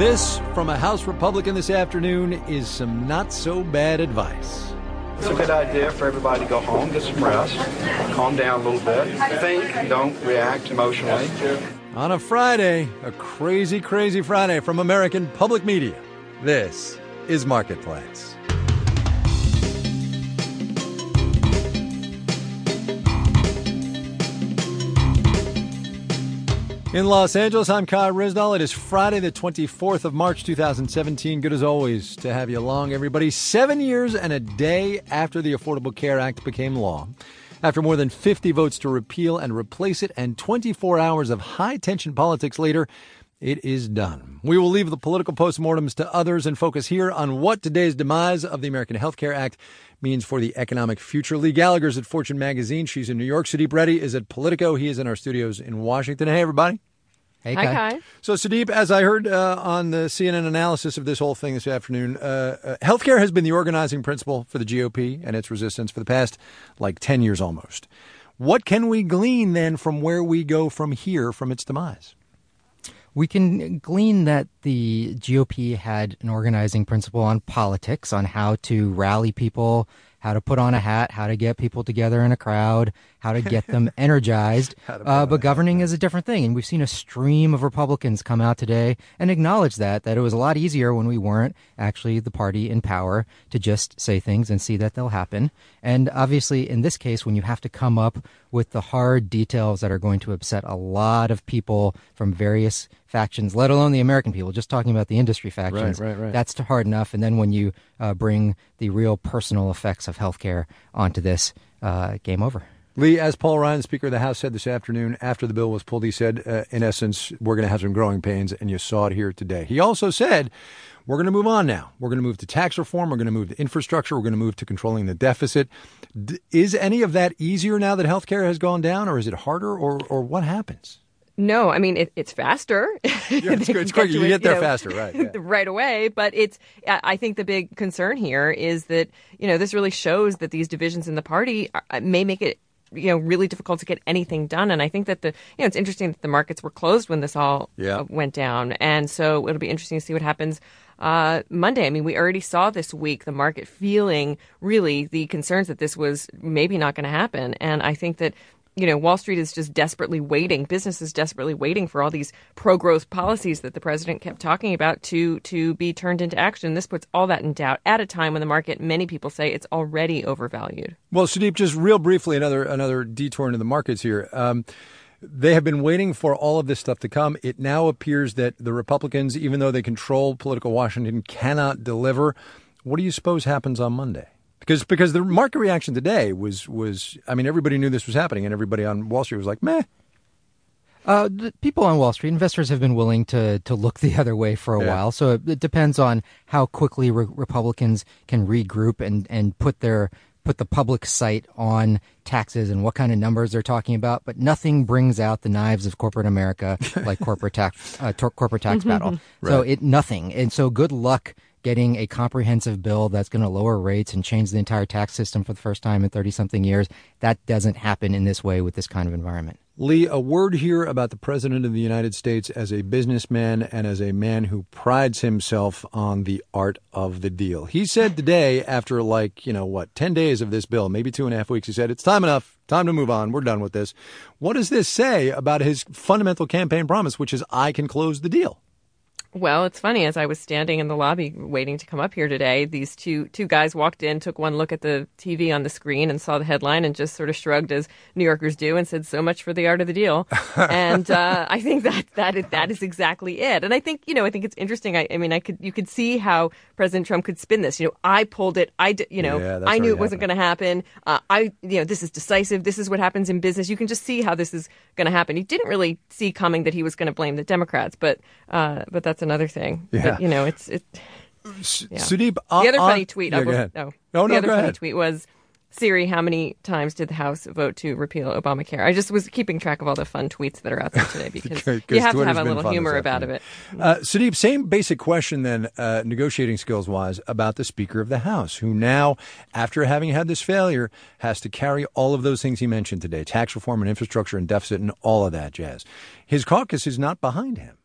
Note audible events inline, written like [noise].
This, from a House Republican this afternoon, is some not so bad advice. It's a good idea for everybody to go home, get some rest, calm down a little bit, think, don't react emotionally. On a Friday, a crazy, crazy Friday from American Public Media, this is Marketplace. In Los Angeles, I'm Kai Ryssdal. It is Friday, the 24th of March, 2017. Good as always to have you along, everybody. Seven years and a day after the Affordable Care Act became law, after more than 50 votes to repeal and replace it, and 24 hours of high tension politics later, it is done. We will leave the political postmortems to others and focus here on what today's demise of the American Health Care Act means for the economic future. Leigh Gallagher's at Fortune Magazine. She's in New York. City. Reddy is at Politico. He is in our studios in Washington. Hey, everybody. Hey, Hi, Kai. So, Sudeep, as I heard uh, on the CNN analysis of this whole thing this afternoon, uh, uh, healthcare has been the organizing principle for the GOP and its resistance for the past like 10 years almost. What can we glean then from where we go from here from its demise? We can glean that the GOP had an organizing principle on politics, on how to rally people, how to put on a hat, how to get people together in a crowd, how to get them [laughs] energized. uh, but governing is a different thing. And we've seen a stream of Republicans come out today and acknowledge that, that it was a lot easier when we weren't actually the party in power to just say things and see that they'll happen. And obviously, in this case, when you have to come up with the hard details that are going to upset a lot of people from various factions, let alone the American people, just talking about the industry factions, right, right, right. that's hard enough. And then when you uh, bring the real personal effects of healthcare onto this, uh, game over. Leigh, as Paul Ryan, Speaker of the House, said this afternoon after the bill was pulled, he said, uh, in essence, we're going to have some growing pains, and you saw it here today. He also said, we're going to move on now. We're going to move to tax reform. We're going to move to infrastructure. We're going to move to controlling the deficit. D- is any of that easier now that healthcare has gone down, or is it harder, or, or what happens? No, I mean it, it's faster. [laughs] Yeah, it's, it's quick. You get there you know, faster, right? Yeah. [laughs] right away. But it's. I think the big concern here is that you know this really shows that these divisions in the party uh, may make it you know really difficult to get anything done and i think that the you know it's interesting that the markets were closed when this all yeah. Uh, went down and so it'll be interesting to see what happens uh, monday i mean we already saw this week the market feeling really the concerns that this was maybe not going to happen and i think that you know, Wall Street is just desperately waiting. Business is desperately waiting for all these pro-growth policies that the president kept talking about to to be turned into action. This puts all that in doubt at a time when the market, many people say, it's already overvalued. Well, Sudeep, just real briefly, another another detour into the markets here. Um, they have been waiting for all of this stuff to come. It now appears that the Republicans, even though they control political Washington, cannot deliver. What do you suppose happens on Monday? Because because the market reaction today was was I mean everybody knew this was happening and everybody on Wall Street was like meh. Uh, people on Wall Street, investors have been willing to to look the other way for a yeah. while. So it, it, depends on how quickly re- Republicans can regroup and and put their put the public sight on taxes and what kind of numbers they're talking about. But nothing brings out the knives of corporate America [laughs] like corporate tax uh, corporate tax battle. Right. So it nothing. And so good luck getting a comprehensive bill that's going to lower rates and change the entire tax system for the first time in 30 something years. That doesn't happen in this way with this kind of environment. Leigh, a word here about the President of the United States as a businessman and as a man who prides himself on the art of the deal. He said today, after like, you know, what, 10 days of this bill, maybe two and a half weeks, he said, it's time enough. Time to move on. We're done with this. What does this say about his fundamental campaign promise, which is I can close the deal? Well, it's funny. As I was standing in the lobby waiting to come up here today, these two two guys walked in, took one look at the TV on the screen, and saw the headline, and just sort of shrugged as New Yorkers do, and said, "So much for the art of the deal." [laughs] and uh, I think that that is, that is exactly it. And I think you know, I think it's interesting. I, I, mean, I could you could see how President Trump could spin this. You know, I pulled it. I did, you know, yeah, I knew it wasn't going to happen. Uh, I you know, this is decisive. This is what happens in business. You can just see how this is going to happen. He didn't really see coming that he was going to blame the Democrats, but uh, but that's another thing. Yeah. But, you know, it's it. Yeah. Sudeep, uh, the other funny tweet. Yeah, was, ahead. no, no, the no, other go funny ahead. tweet was. Siri, how many times did the House vote to repeal Obamacare? I just was keeping track of all the fun tweets that are out there today [laughs] because you have to have a little humor about it. Uh, Sudeep, same basic question then, uh, negotiating skills wise, about the Speaker of the House, who now, after having had this failure, has to carry all of those things he mentioned today tax reform and infrastructure and deficit and all of that jazz. His caucus is not behind him.